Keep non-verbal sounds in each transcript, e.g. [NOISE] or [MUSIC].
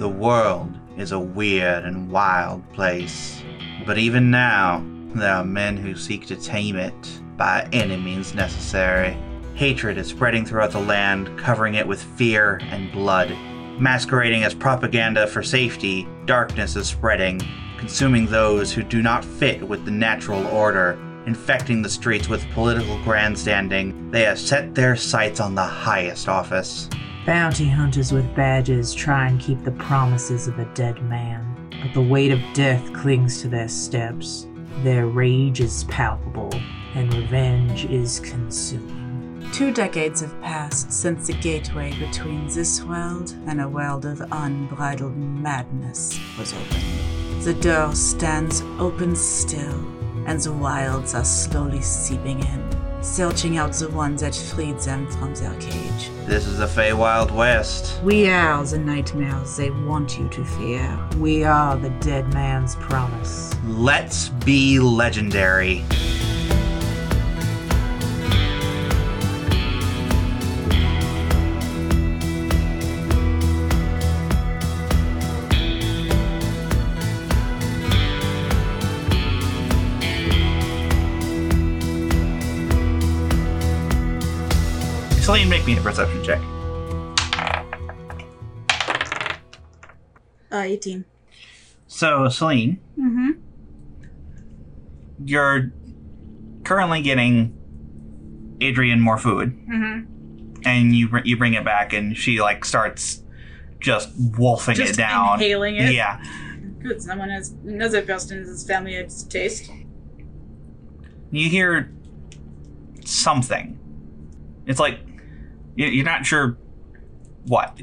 The world is a weird and wild place. But even now, there are men who seek to tame it by any means necessary. Hatred is spreading throughout the land, covering it with fear and blood. Masquerading as propaganda for safety, darkness is spreading, consuming those who do not fit with the natural order. Infecting the streets with political grandstanding, they have set their sights on the highest office. Bounty hunters with badges try and keep the promises of a dead man, but the weight of death clings to their steps. Their rage is palpable, and revenge is consuming. Two decades have passed since the gateway between this world and a world of unbridled madness was opened. The door stands open still, and the wilds are slowly seeping in, searching out the ones that freed them from their cage. This is the Feywild West. We are the nightmares they want you to fear. We are the dead man's promise. Let's be legendary. Make me a perception check. Uh, 18. So, Celine, Mm-hmm. you're currently getting Adrian more food, Mm-hmm. and you you bring it back, and she like starts just wolfing Just it down. inhaling it. Yeah, Good. Someone has another person in this family has taste. you hear something. It's like you're not sure what.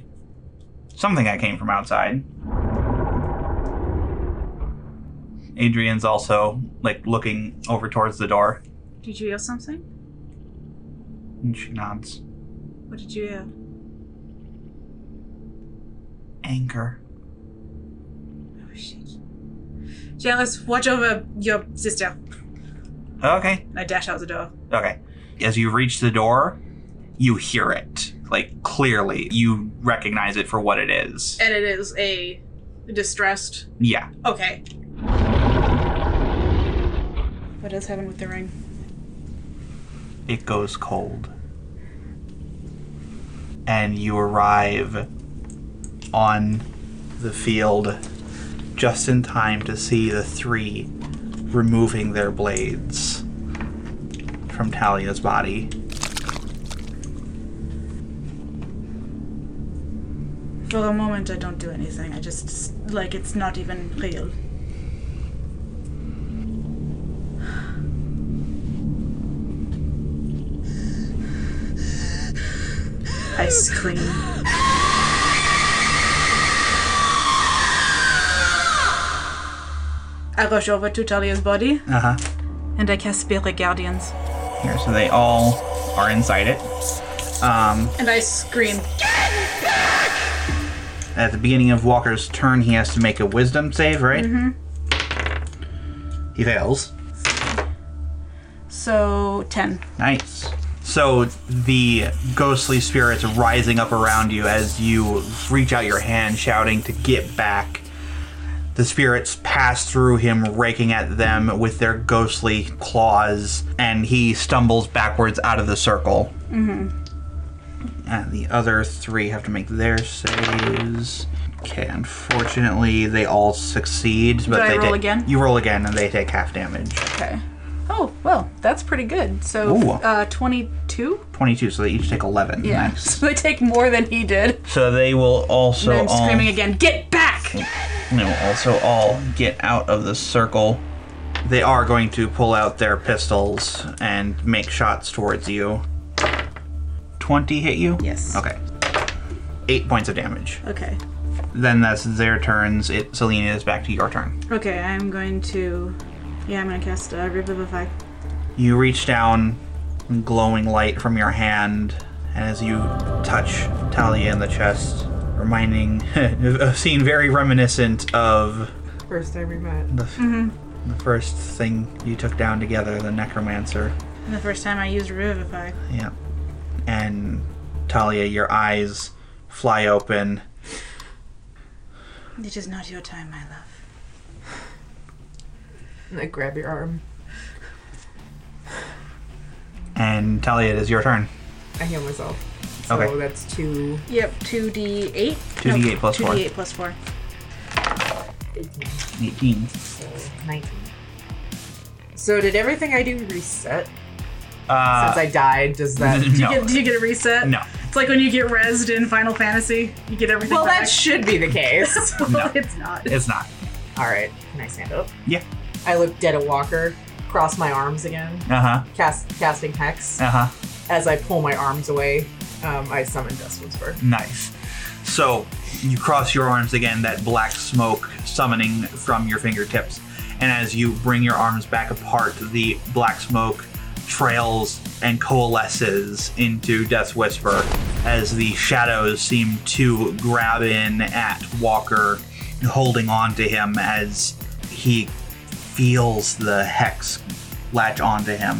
Something that came from outside. Adrian's also like looking over towards the door, Did you hear something? and she nods. What did you hear? Anger. Oh shit. Jealous, watch over your sister. Okay, I dash out the door. Okay. As you reach the door, you hear it. Like, clearly. You recognize it for what it is. And it is a distressed. Yeah. Okay. What does happen with the ring? It goes cold. And you arrive on the field just in time to see the three removing their blades from Talia's body. For a moment, I don't do anything. I just like it's not even real. I scream. I rush over to Talia's body Uh huh. and I cast Spirit Guardians. Here, so they all are inside it. Um, And I scream, At the beginning of Walker's turn, he has to make a wisdom save, right? Mm-hmm. He fails. so 10. Nice. So the ghostly spirits rising up around you as you reach out your hand, shouting to get back. The spirits pass through him, raking at them with their ghostly claws, and he stumbles backwards out of the circle. Mm-hmm. And the other three have to make their saves. Okay, unfortunately, they all succeed. But I they roll take- again? You roll again, and they take half damage. Okay. Oh, well, that's pretty good. So, uh, 22? 22, so they each take 11. Yeah. Nice. [LAUGHS] So they take more than he did. So they will also and I'm all screaming again, get back! they will also all get out of the circle they are going to pull out their pistols and make shots towards you. 20 hit you? Yes. Okay. Eight points of damage. Okay. Then that's their turns. It Selena is back to your turn. Okay, I'm going to. Yeah, I'm gonna cast uh, Revivify. You reach down, glowing light from your hand, and as you touch Talia in the chest, reminding [LAUGHS] a scene very reminiscent of First time we met. the, the first thing you took down together, the necromancer. And the first time I used Revivify. Yeah. And Talia, your eyes fly open. It is not your time, my love. And I grab your arm. And Talia, it is your turn. I heal myself. So Okay. that's two. Yep, 2d8. 2d8 plus four. 2d8 plus 4. 18. So 19. So did everything I do reset? Uh, Since I died, does that. [LAUGHS] Did, you no. get, did you get a reset? No. It's like when you get rezzed in Final Fantasy. You get everything well, back. that should be the [LAUGHS] case. well, No. it's not. It's not. Alright, can I stand up? Yeah. I look dead at Walker, cross my arms again, Uh huh. cast casting Hex. Uh huh. As I pull my arms away, um, I summon Death's Whisper. Nice. So you cross your arms again, that black smoke summoning from your fingertips. And as you bring your arms back apart, the black smoke trails and coalesces into Death's Whisper as the shadows seem to grab in at Walker, holding on to him as he feels the hex latch onto him.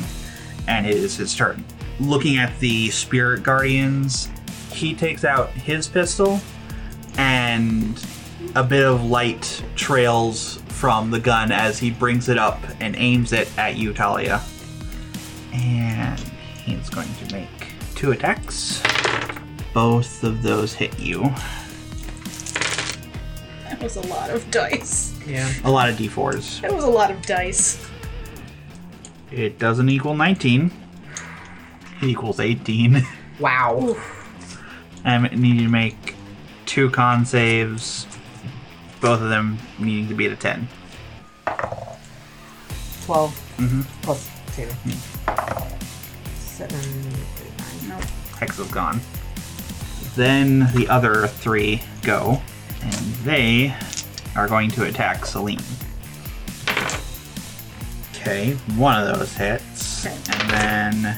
And it is his turn. Looking at the spirit guardians, he takes out his pistol and a bit of light trails from the gun as he brings it up and aims it at you, Talia. And he's going to make two attacks. Both of those hit you. That was a lot of dice. Yeah. A lot of d4s. That was a lot of dice. It doesn't equal 19. It equals 18. [LAUGHS] Wow. I need you to make two con saves. Both of them needing to be at a 10. 12 Mhm. plus 2. 7, 8, 9. Nope. Hex is gone. Then the other three go, and they are going to attack Celine. Okay, one of those hits, Okay. and then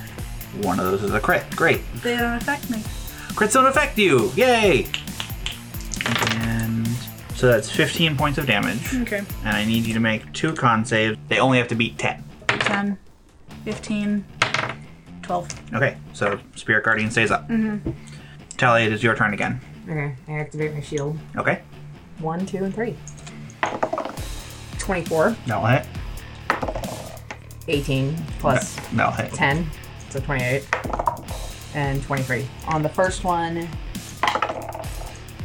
one of those is a crit. Great. They don't affect me. Crits don't affect you! Yay! And so that's 15 points of damage, Okay. and I need you to make two con saves. They only have to beat 10. 10, 15, 12. Okay, so Spirit Guardian stays up. Mm-hmm. Talia, it is your turn again. Okay, I activate my shield. Okay, 1, 2, and 3. 24, that'll hit. 18, plus That'll hit. 10, so 28, and 23. On the first one,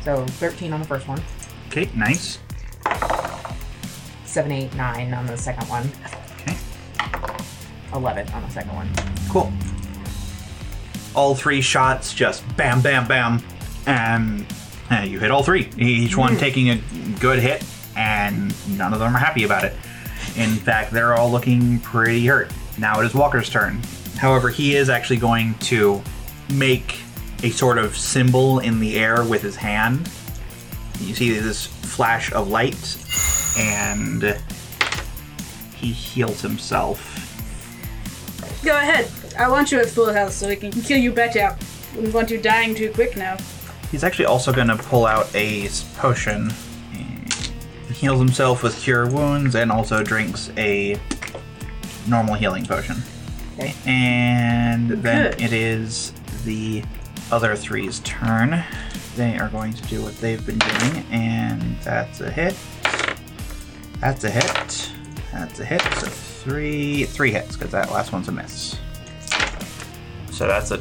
so 13 on the first one, Okay, nice. 7, 8, 9 on the second one, Okay, 11 on the second one. cool. All three shots just bam, bam, bam, and uh, you hit all three. Each one taking a good hit, and none of them are happy about it. In fact, they're all looking pretty hurt. Now it is Walker's turn. However, he is actually going to make a sort of symbol in the air with his hand. You see this flash of light, and he heals himself. Go ahead. I want you at full health so we can kill you better. Wouldn't want you dying too quick now. He's actually also going to pull out a potion. He heals himself with cure wounds and also drinks a normal healing potion. Okay. And then Good. it is the other three's turn. They are going to do what they've been doing, and that's a hit. That's a hit. That's a hit. So three, three hits because that last one's a miss. So that's a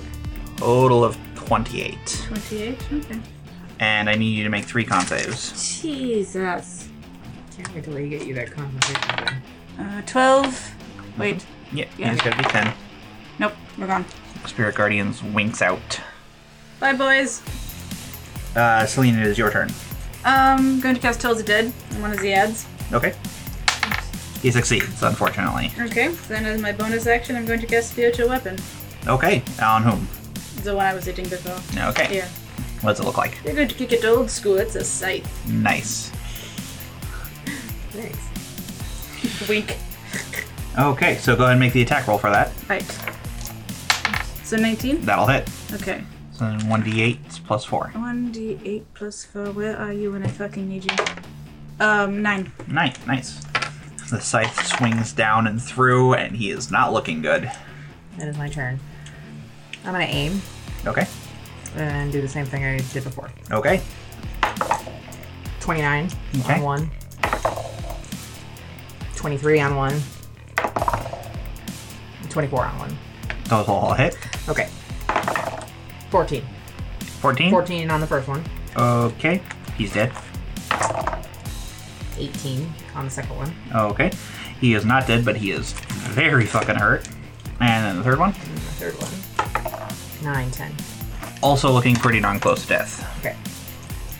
total of twenty-eight. 28? Okay. And I need you to make three con saves. Jesus. Can't wait till they get you that concentration. thing. Uh, 12. Wait. Yeah, Yeah. it's gotta be ten. Nope. We're gone. Spirit Guardians winks out. Bye, boys. Uh, Selena, it is your turn. Um, going to cast Toll the Dead on one of the ads. Okay. He succeeds, unfortunately. Okay, then as my bonus action, I'm going to cast Spiritual Weapon. Okay, on whom? The one I was hitting before. Okay. Yeah. What's it look like? You're going to kick it old school. It's a scythe. Nice. Nice. Wink. Okay, so go ahead and make the attack roll for that. Right. So 19? That'll hit. Okay. So then 1d8 plus 4. 1d8 plus 4. Where are you when I fucking need you? Um, 9. 9. nice. The scythe swings down and through, and he is not looking good. That is my turn. I'm gonna aim Okay, and do the same thing I did before. okay. 29 Okay. on one. 23 on one. 24 on one. Those will all hit. Okay. 14. 14. 14 on the first one. Okay, he's dead. 18 on the second one. Okay, he is not dead, but he is very fucking hurt. And then the third one, And the third one. 9, 10. also looking pretty darn close to death. Okay.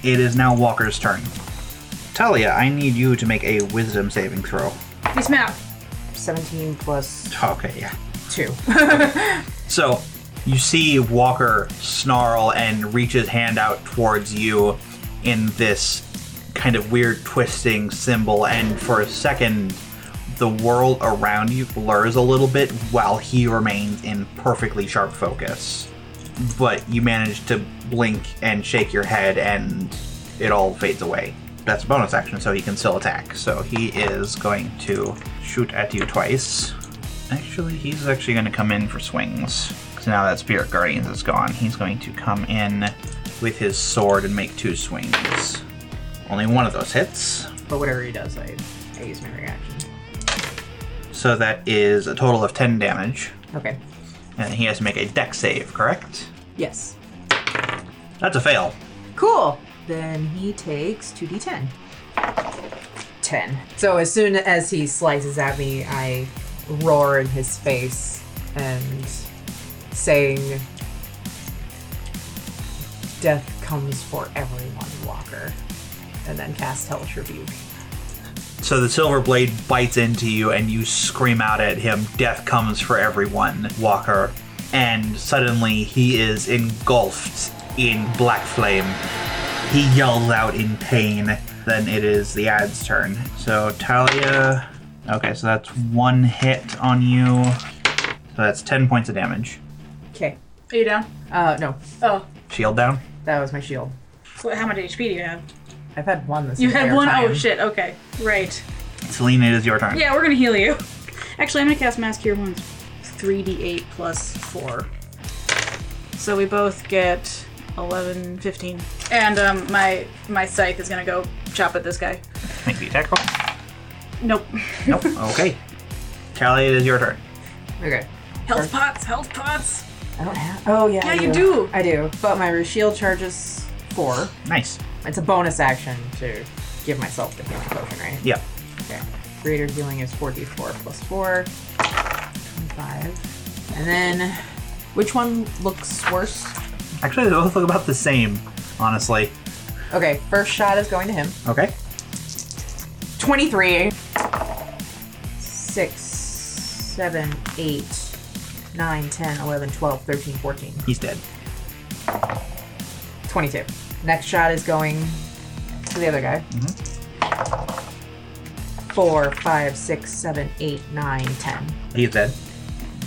It is now Walker's turn. Talia, I need you to make a wisdom saving throw. He's map. 17 plus Okay, yeah. 2. [LAUGHS] So you see Walker snarl and reach his hand out towards you in this kind of weird twisting symbol, and for a second, the world around you blurs a little bit while he remains in perfectly sharp focus. But you manage to blink and shake your head, and it all fades away. That's a bonus action, so he can still attack. So he is going to shoot at you twice. Actually, he's actually going to come in for swings. Because now that Spirit Guardians is gone, he's going to come in with his sword and make two swings. Only one of those hits. but whatever he does, I, I use my reaction. So that is a total of 10 damage. Okay. And he has to make a dex save, correct? Yes. That's a fail. Cool. Then he takes 2d10. 10. So as soon as he slices at me, I roar in his face and saying, Death comes for everyone, Walker. And then cast Hellish Rebuke. So the silver blade bites into you, and you scream out at him, Death comes for everyone, Walker. And suddenly he is engulfed in black flame. He yells out in pain. Then it is the ad's turn. So Talia. Okay, so that's one hit on you. So that's 10 points of damage. Okay. Are you down? Uh, no. Oh. Shield down. That was my shield. So how much HP do you have? I've had one this time. You had entire one? time. Oh shit, okay. Right. Celine, it is your turn. Yeah, we're gonna heal you. Actually, I'm gonna cast Mass Cure Wounds. 3d8 plus 4. So we both get 11, 15. And um, my my scythe is gonna go chop at this guy. Make the attack roll. Nope. Nope. [LAUGHS] okay. Callie, it is your turn. Okay. health pots, health pots. I don't have. Oh, yeah. I Yeah, you do. I do. But my shield charges four. Nice. It's a bonus action to give myself the healing potion, right? Yeah. Okay. Greater healing is 4d4 plus 4. 25. And then, which one looks worse? Actually, they both look about the same, honestly. Okay, first shot is going to him. Okay. 23. 6, 7, 8, 9, 10, 11, 12, 13, 14. He's dead. 22. Next shot is going to the other guy. Four, five, six, seven, eight, nine, ten. He's dead.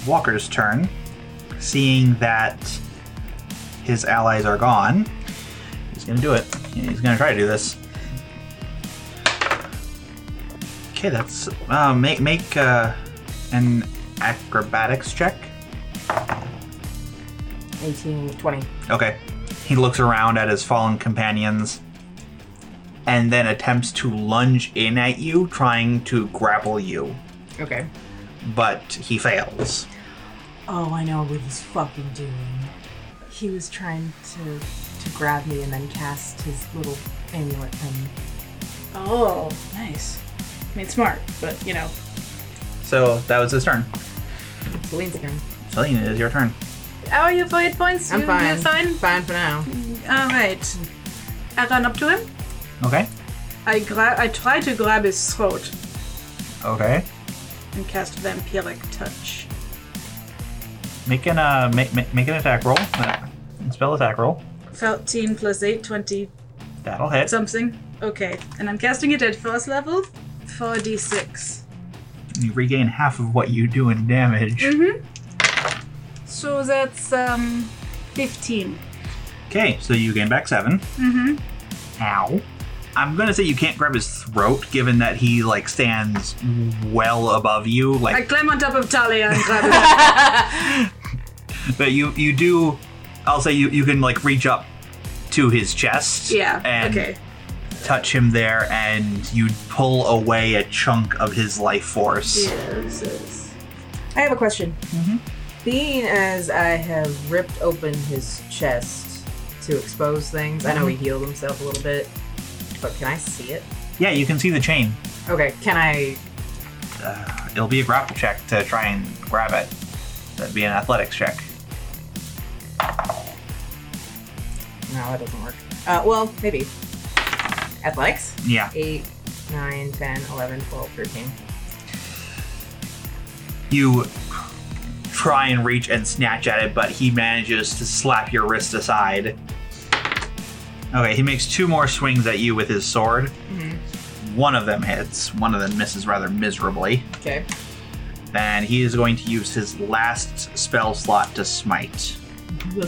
Walker's turn. Seeing that his allies are gone, he's gonna do it. He's gonna try to do this. Okay, that's uh, make make uh, an acrobatics check. 18, 20. Okay. He looks around at his fallen companions and then attempts to lunge in at you, trying to grapple you, Okay. but he fails. Oh, I know what he's fucking doing. He was trying to to grab me and then cast his little amulet thing. Oh, nice. I mean, smart, but you know. So that was his turn. Celine's turn. Celine, it is your turn. How are your flight points? I'm You- fine. You're fine? Fine for now. All right. I run up to him. Okay. I grab. I try to grab his throat. Okay. and cast Vampiric Touch. Make an uh make, make, make an attack roll. Uh, spell attack roll. 13 plus 8, 20 That'll hit. something. Okay, and I'm casting it at first level. 4d6. You regain half of what you do in damage. Mm-hmm. So that's um 15. Okay, so you gain back seven. Mm-hmm. Ow. I'm gonna say you can't grab his throat, given that he like stands well above you. Like I climb on top of Talia and grab it. [LAUGHS] but you you do. I'll say you you can like reach up to his chest. yeah. And okay. touch him there, and you pull away a chunk of his life force. Yes. I have a question. Mhm. Being as I have ripped open his chest to expose things, I know he healed himself a little bit, but can I see it? Yeah, you can see the chain. Okay, can I? Uh, it'll be a grapple check to try and grab it. That'd be an athletics check. No, that doesn't work. Uh, well, maybe. Athletics? Yeah. 8, 9, 10, 11, 12, 13. You try and reach and snatch at it, but he manages to slap your wrist aside. Okay, he makes two more swings at you with his sword. One of them hits, one of them misses rather miserably. Okay. And he is going to use his last spell slot to smite. Cool.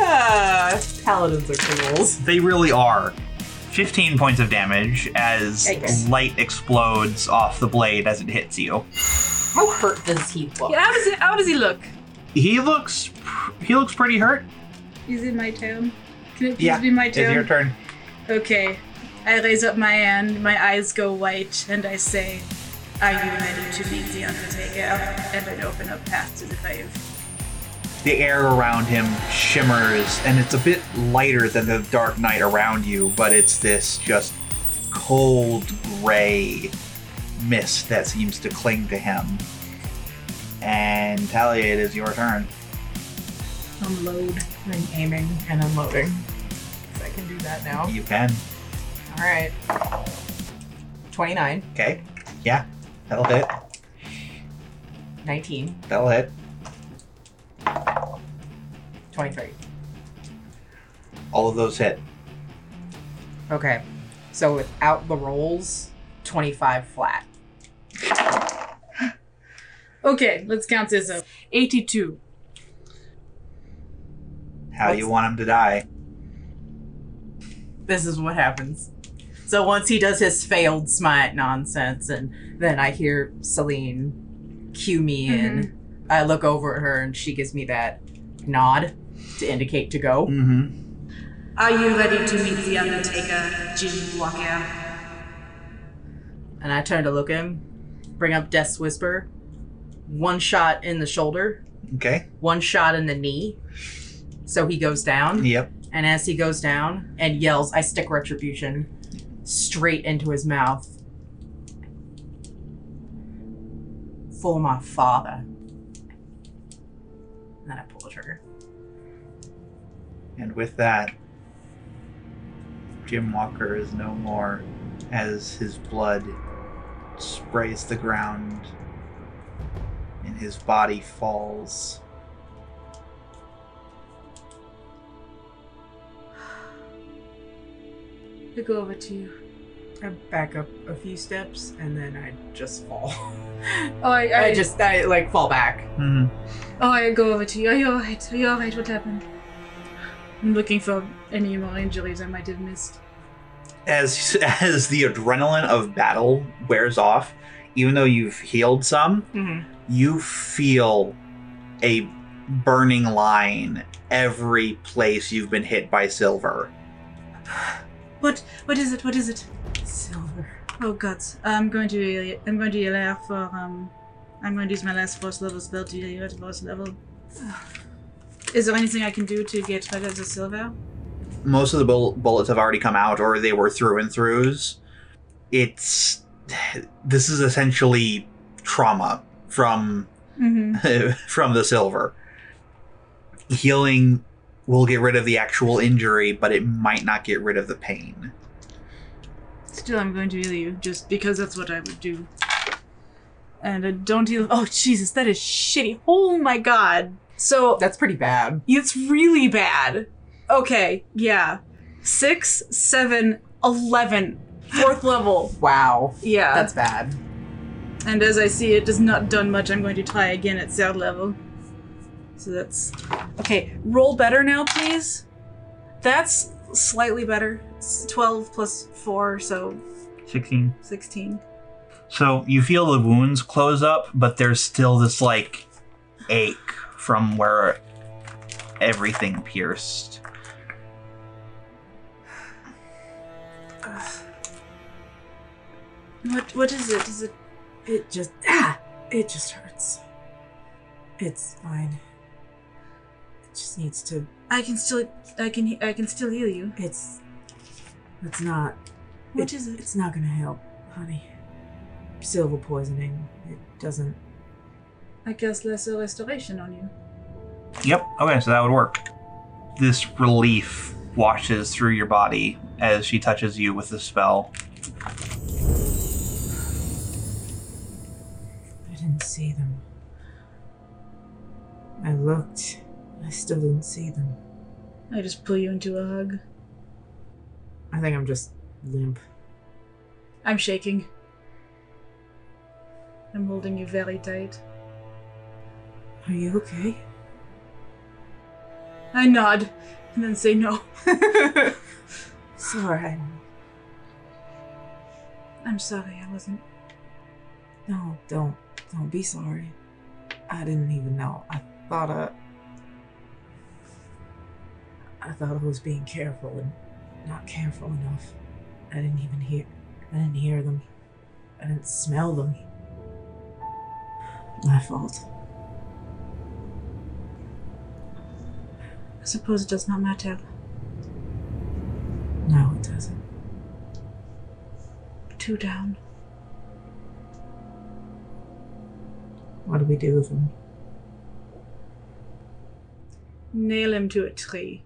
ah, [LAUGHS] paladins are tools. They really are. 15 points of damage as Yikes. light explodes off the blade as it hits you. How hurt does he look? Yeah, how does he how does he look? He looks he looks pretty hurt. Is it my turn? Can it please be my tomb? It's your turn. Okay. I raise up my hand, my eyes go white, and I say, Are you ready to meet the Undertaker? And I open up path to the grave. The air around him shimmers, and it's a bit lighter than the dark night around you, but it's this just cold gray mist that seems to cling to him. And Talia, it is your turn. Unload. I'm aiming and unloading. So I can do that now. You can. Alright. 29, Okay. Yeah, that'll hit. 19, That'll hit. 23. All of those hit. Okay. So without the rolls, 25 flat. Okay, let's count this up. 82. How do you want him to die? This is what happens. So once he does his failed smite nonsense, and then I hear Celine cue me in, I look over at her and she gives me that nod to indicate to go. Mm-hmm. Are you ready to meet the Undertaker, Jim Walker? And I turn to look at him, bring up Death's Whisper. One shot in the shoulder, Okay. one shot in the knee. So he goes down. Yep. And as he goes down and yells, I stick retribution straight into his mouth. For my father. And then I pull the trigger. And with that, Jim Walker is no more as his blood sprays the ground and his body falls. [SIGHS] I go over to you. I back up a few steps and then I just fall. [LAUGHS] Oh, I, I, I just, I like fall back. hmm Oh, I go over to you. Are you alright? Are you alright? What happened? I'm looking for any more injuries I might have missed. As [LAUGHS] as the adrenaline of battle wears off, even though you've healed some, Mm-hmm. you feel a burning line every place you've been hit by silver. What? What is it? What is it? Silver. Oh God! I'm going to. I'm going to yell out for. Um, I'm going to use my last force level spell to heal you at force level. Is there anything I can do to get rid of the silver? Most of the bull- bullets have already come out or they were through and throughs. It's this is essentially trauma from Mm-hmm. [LAUGHS] from the silver. Healing will get rid of the actual injury, but it might not get rid of the pain. Still Still, I'm going to heal you just because that's what I would do. And I don't heal. Oh Jesus, that is shitty. Oh my god. So That's pretty bad. it's really bad. Okay, yeah. Six, seven, eleven. Fourth level. Wow. Yeah. That's bad. And as I see it does not done much, I'm going to try again at third level. So that's okay. Roll better now, please. That's slightly better. It's Twelve plus four, so 16. sixteen. So you feel the wounds close up, but there's still this like ache from where everything pierced. What what is it? Is it It just ah, it just hurts. It's fine. It just needs to. I can still I can I can still heal you. It's. It's not. What it, is it? It's not gonna help, honey. Silver poisoning. It doesn't. I cast lesser restoration on you. Yep. Okay, so that would work. This relief washes through your body as she touches you with the spell. I didn't see them. I looked. I still didn't see them. I just pull you into a hug. I think I'm just limp. I'm shaking. I'm holding you very tight. Are you okay? I nod and then say no. [LAUGHS] Sorry. I'm sorry, I wasn't. No, don't. Don't be sorry. I didn't even know. I thought I. I thought I was being careful and not careful enough. I didn't even hear. I didn't hear them. I didn't smell them. My fault. I suppose it does not matter. No, it doesn't. Two down. What do we do with them? Nail him to a tree.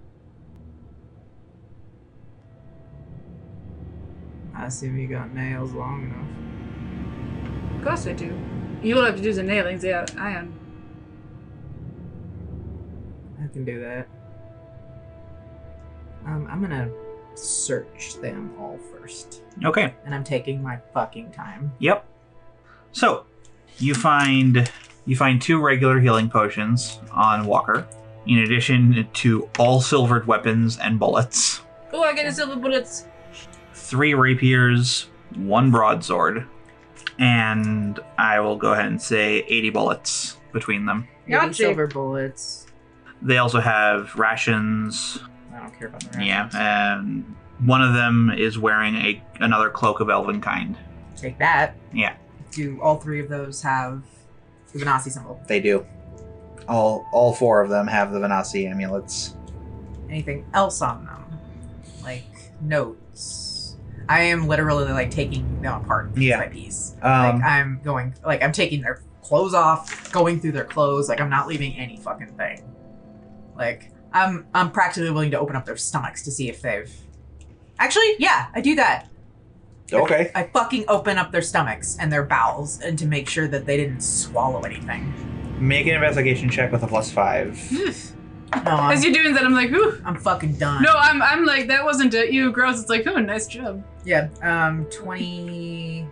I assume you got nails long enough. Of course I do. You will have to do the nailings, yeah, I am. I can do that. Um, I'm gonna search them all first. Okay. And I'm taking my fucking time. Yep. So, you find you find two regular healing potions on Walker, in addition to all silvered weapons and bullets, Oh, I get the silver bullets. three rapiers, one broadsword, and I will go ahead and say 80 bullets between them. Gotcha. Silver bullets. They also have rations. I don't care about the Yeah, rations. and one of them is wearing a another cloak of elven kind. Take that. Yeah. Do all three of those have the Venasi symbol? They do. All all four of them have the Venasi amulets. Anything else on them? Like notes. I am literally like taking them apart piece Yeah. by piece. Um, like I'm going like I'm taking their clothes off, going through their clothes, like I'm not leaving any fucking thing. Like I'm I'm practically willing to open up their stomachs to see if they've Actually, yeah, I do that. okay. I fucking open up their stomachs and their bowels and to make sure that they didn't swallow anything. Make an investigation check with a plus five. No, I'm, As you're doing that, I'm like, ooh. I'm fucking done. No, I'm, I'm like, that wasn't it. You gross. It's like, oh, nice job. Yeah, um, 22.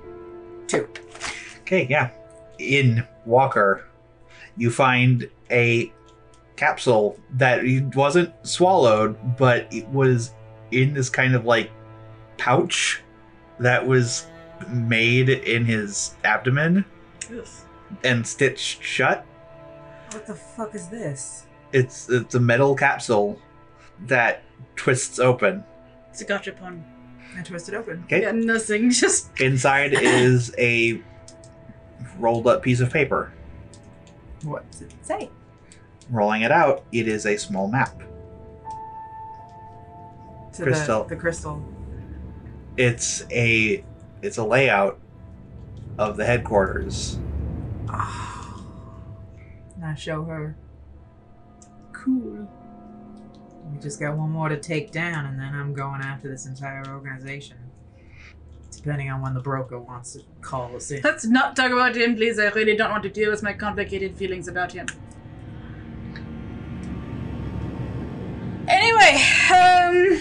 Okay, yeah. In Walker, you find a capsule that he wasn't swallowed, but it was in this kind of like pouch that was made in his abdomen and stitched shut. What the fuck is this? It's it's a metal capsule that twists open. It's a gotcha pun. I twisted open. Okay. Yeah, nothing. [LAUGHS] Just Inside [LAUGHS] is a rolled up piece of paper. What does it say? Rolling it out, it is a small map. To Crystal. The, the crystal. It's a it's a layout of the headquarters. Ah. And I show her. cool. We just got one more to take down, and then I'm going after this entire organization. depending on when the broker wants to call us in. Let's not talk about him, please. I really don't want to deal with my complicated feelings about him. Um,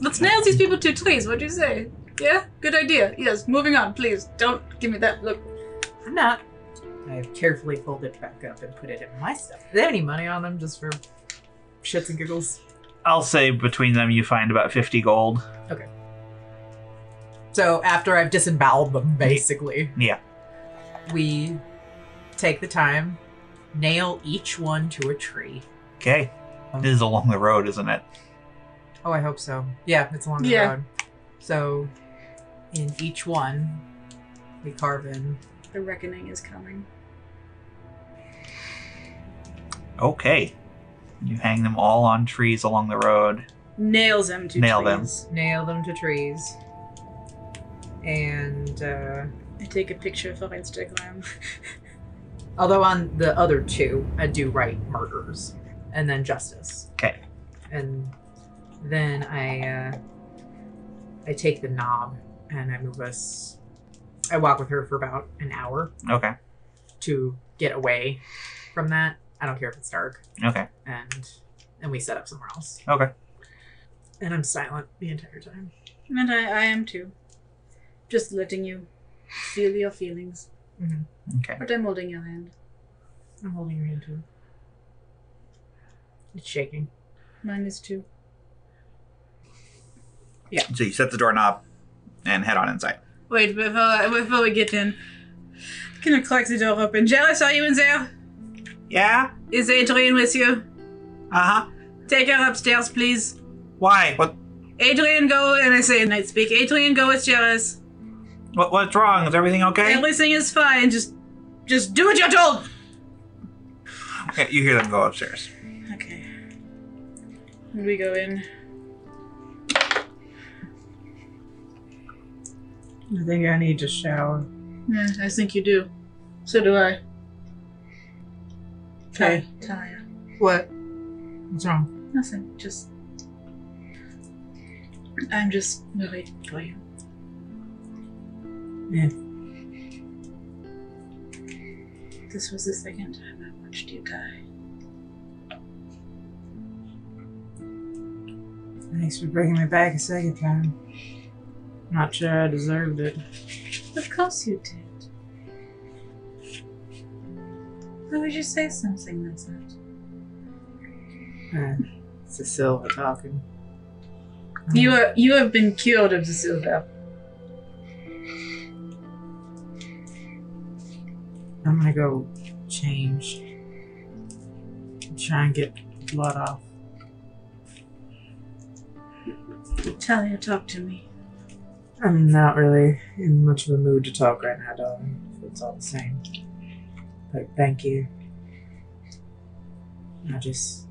let's nail these people to trees. What do you say? Yeah, good idea. Yes, moving on, please. Don't give me that look. I'm not. I have carefully fold it back up and put it in my stuff. Do they have any money on them just for shits and giggles? I'll say between them you find about 50 gold. Okay. So after I've disemboweled them, basically, Yeah. we take the time, nail each one to a tree. Okay. This is along the road, isn't it? Oh, I hope so. Yeah, it's along the Yeah. road. So in each one, we carve in. The reckoning is coming. Okay. You hang them all on trees along the road. Nails them to Nail them. trees. nail them to trees. And uh, I take a picture for Instagram. [LAUGHS] although on the other two, I do write murders and then justice. Okay. And then I uh, I take the knob and I move us. I walk with her for about an hour Okay. to get away from that. I don't care if it's dark, Okay. and and we set up somewhere else. Okay. And I'm silent the entire time. and I, I am too. Just letting you feel your feelings. Okay. But I'm holding your hand. I'm holding your hand too. It's shaking. Mine is too. Yeah. So you set the doorknob and head on inside. Wait, before, before we get in, can I crack the door open? Jealous, are you in there? Yeah? Is Adrian with you? Uh huh. Take her upstairs, please. Why? What, Adrian, go, and I say in night speak. Adrian, go with Jealous. what? What's wrong? Is everything okay? Everything is fine. Just, just do what you're told. Okay, you hear them go upstairs. Okay. And we go in. I think I need to shower. Yeah, I think you do. So do I. Okay. Talia. What? What's wrong? Nothing. Just. I'm just worried for you. Yeah. This was the second time I watched you die. Thanks for bringing me back a second time. Not sure I deserved it. Of course you did. Why would you say something that's not? Uh, silver talking. You are you have been cured of the silver. I'm gonna go change. Try and get blood off. Talia, talk to me. I'm not really in much of a mood to talk right now, darling. If it's all the same. But thank you. I just.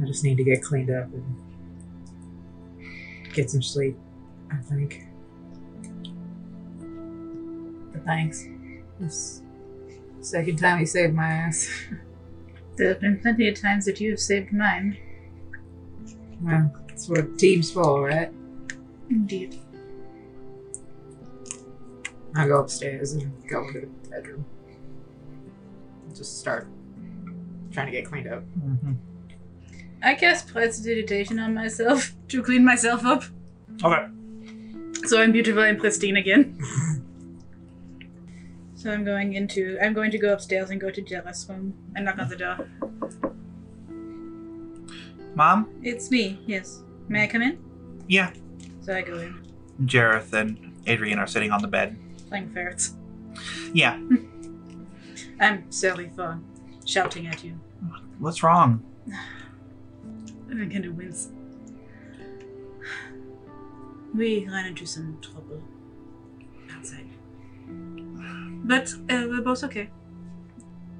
I just need to get cleaned up and get some sleep, I think. But thanks. This second time you saved my ass. [LAUGHS] There have been plenty of times that you have saved mine. Well, that's what a team's for, right? Indeed. I go upstairs and go into the bedroom. Just start trying to get cleaned up. Mm-hmm. I cast prestidigitation on myself [LAUGHS] to clean myself up. Okay. So I'm beautiful and pristine again. [LAUGHS] so I'm going into I'm going to go upstairs and go to Jerris' room and knock on the door. Mom? It's me, yes. May I come in? Yeah. So I go in, Jareth and Adrian are sitting on the bed. playing ferrets. Yeah. [LAUGHS] I'm sorry for shouting at you. What's wrong? [SIGHS] I'm gonna wince. [SIGHS] We ran into some trouble But uh, we're both okay.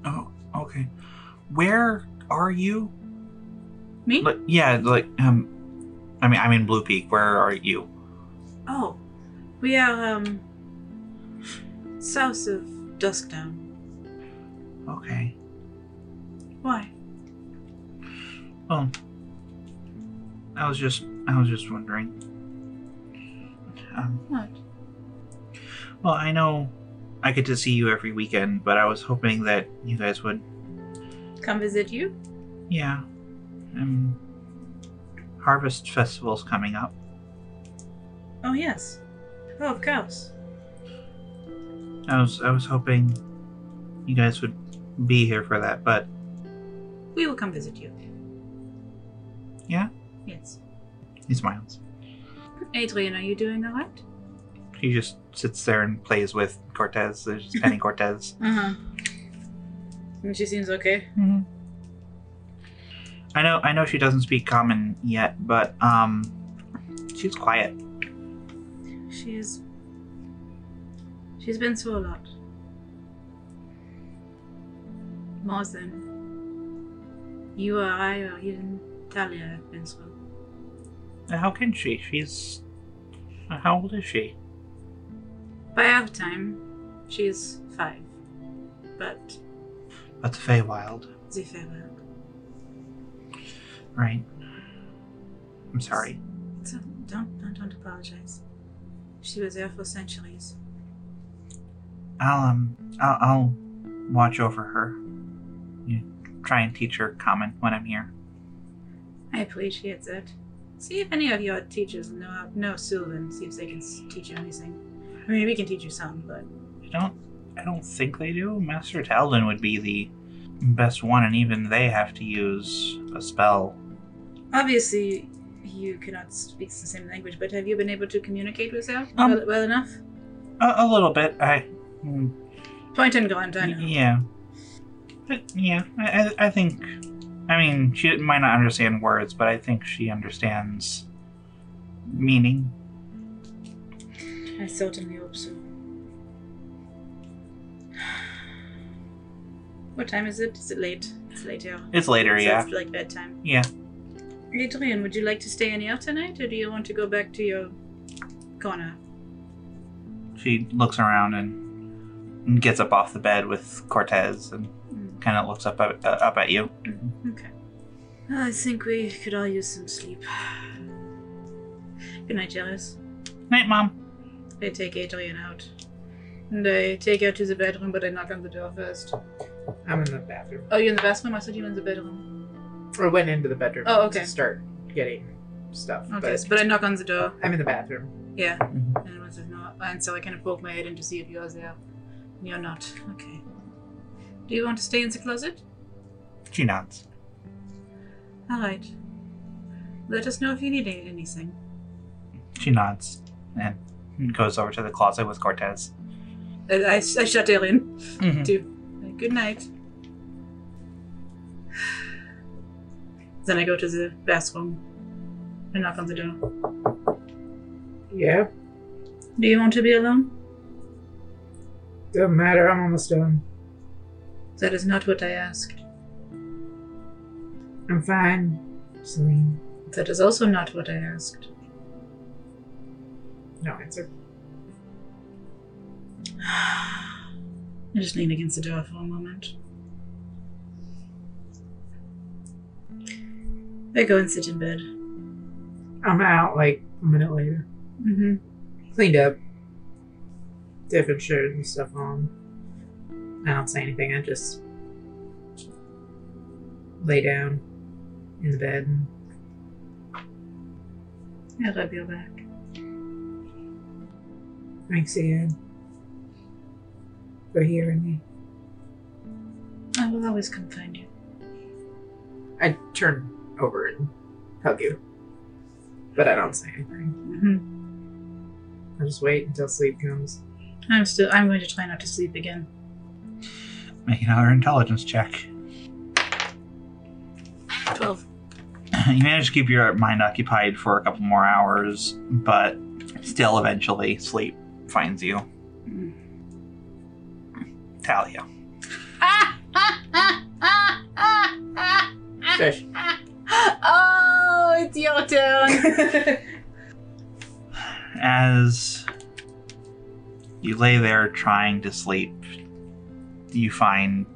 Oh, okay. Where are you? Me? Like, yeah, like um, I mean, I'm in Blue Peak. Where are you? Oh, we are um south of Duskdown. Okay. Why? Um, I was just I was just wondering. Um, What? well, I know I get to see you every weekend, but I was hoping that you guys would. Come visit you? Yeah. Um, Harvest Festival's coming up. Oh, yes. Oh, of course. I was I was hoping you guys would be here for that, but We will come visit you. Yeah? Yes. he smiles. Adrian, are you doing all right? He just sits there and plays with Cortez. There's just [LAUGHS] Penny Cortez. Uh huh. And she seems okay. Mm-hmm. I know I know she doesn't speak common yet, but um, she's quiet. She is. She's been through a lot. More than you or I or even Talia have been through. How can she? She's how old is she? By our time, she's five. But That's Feywild, the farewell. right? I'm sorry. So don't, don't, don't apologize. She was there for centuries. I'll um I'll, I'll watch over her. You try and teach her common when I'm here. I appreciate that. See if any of your teachers know know Sylvan. See if they can teach you anything. I mean, we can teach you some, but I don't I don't think they do. Master Talden would be the best one, and even they have to use a spell. obviously you cannot speak the same language. But have you been able to communicate with her Um, well, well enough? A, a little bit. I mm, Point and grunt, I know. Yeah. But yeah, I, I think. I mean, she might not understand words, but I think she understands meaning. I certainly hope so. [SIGHS] What time is it? Is it late? It's late here. It's later, So yeah. It's like bedtime. Yeah. Adrian, would you like to stay in here tonight, or do you want to go back to your corner? She looks around and gets up off the bed with Cortez and Mm, kind of looks up at, uh, up at you. Okay. I think we could all use some sleep. [SIGHS] Good night, Jealous. Night, mom. I take Adrian out. And I take her to the bedroom, but I knock on the door first. I'm in the bathroom. Oh, you're in the bathroom? I thought you were in the bedroom. Or went into the bedroom Oh, okay. to start getting stuff. Okay, But so- but I knock on the door. I'm in the bathroom. Yeah. Mhm. And once it's not, and so I kind of poke my head in to see if you're there. And you're not. Okay. Do you want to stay in the closet? She nods. All right. Let us know if you need anything. She nods and goes over to the closet with Cortez. I, I, I shut her in. Mhm. Too. Good night. Then I go to the bathroom and knock on the door. Yeah. Do you want to be alone? Doesn't matter. I'm almost done. That is not what I asked. I'm fine. Celine. That is also not what I asked. No answer. [SIGHS] I just lean against the door for a moment. I go and sit in bed. I'm out like a minute later. Mm-hmm. Cleaned up. Different shirt and stuff on. I don't say anything. I just lay down in the bed and I rub your back. Thanks again for hearing me. I will always come find you. I turn over and hug you. But I don't say anything. Mm-hmm. I just wait until sleep comes. I'm still. I'm going to try not to sleep again. Make another intelligence check. Twelve. [CLEARS THROAT] you manage to keep your mind occupied for a couple more hours, but still eventually sleep finds you. Mm. Talia. Shush. oh, it's your turn. [LAUGHS] As you lay there trying to sleep, you find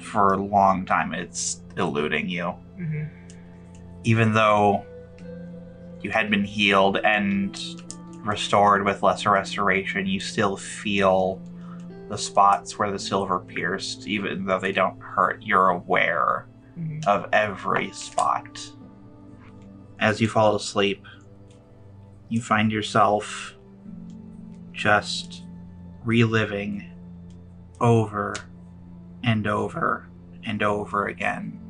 for a long time it's eluding you. hmm Even though you had been healed and restored with lesser restoration, you still feel the spots where the silver pierced, even though they don't hurt. You're aware Mhm. of every spot. As you fall asleep, you find yourself just reliving over and over and over again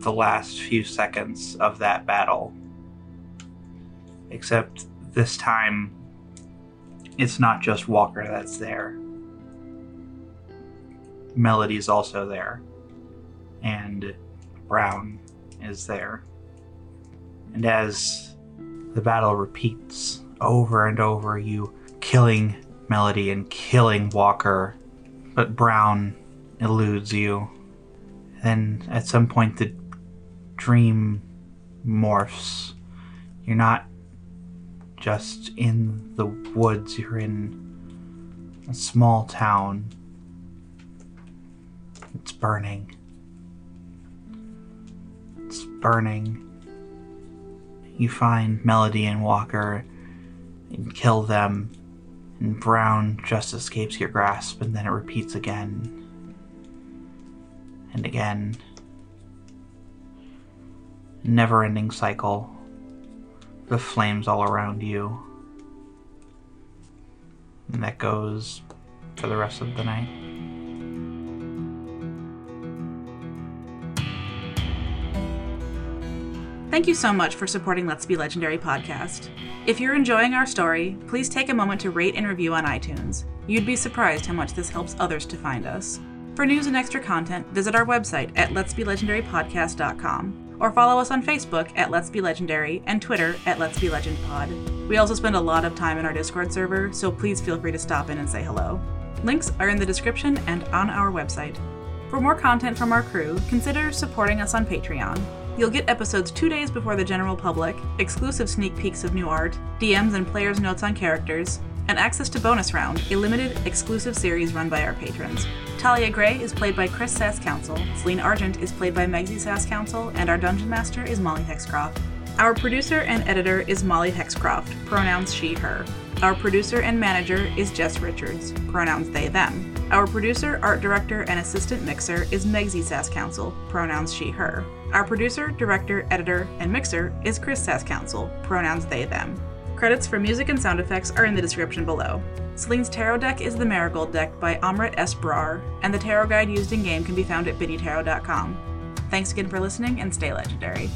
the last few seconds of that battle. Except this time, it's not just Walker that's there. Melody's also there. And Brown is there. And as the battle repeats over and over, you killing Melody and killing Walker, but Brown eludes you. Then at some point, the dream morphs. You're not just in the woods, you're in a small town. It's burning. It's burning. You find Melody and Walker and kill them, and Brown just escapes your grasp, and then it repeats again and again. Never ending cycle. The flames all around you. And that goes for the rest of the night. Thank you so much for supporting Let's Be Legendary podcast. If you're enjoying our story, please take a moment to rate and review on iTunes. You'd be surprised how much this helps others to find us. For news and extra content, visit our website at letsbelegendarypodcast.com or follow us on Facebook at Let's Be Legendary and Twitter at Let's Be Legend Pod. We also spend a lot of time in our Discord server, so please feel free to stop in and say hello. Links are in the description and on our website. For more content from our crew, consider supporting us on Patreon. You'll get episodes two days before the general public, exclusive sneak peeks of new art, DMs and players' notes on characters, and access to Bonus Round, a limited, exclusive series run by our patrons. Talia Gray is played by Chris Sass Council, Celine Argent is played by Megsy Sass Council, and our Dungeon Master is Molly Hexcroft. Our producer and editor is Molly Hexcroft, pronouns she, her. Our producer and manager is Jess Richards, pronouns they, them. Our producer, art director, and assistant mixer is Megsy Sass Council, pronouns she, her. Our producer, director, editor, and mixer is Chris Sass Council, pronouns they, them. Credits for music and sound effects are in the description below. Celine's tarot deck is the Marigold deck by Amrit S. Brar, and the tarot guide used in game can be found at biddytarot.com. Thanks again for listening and stay legendary.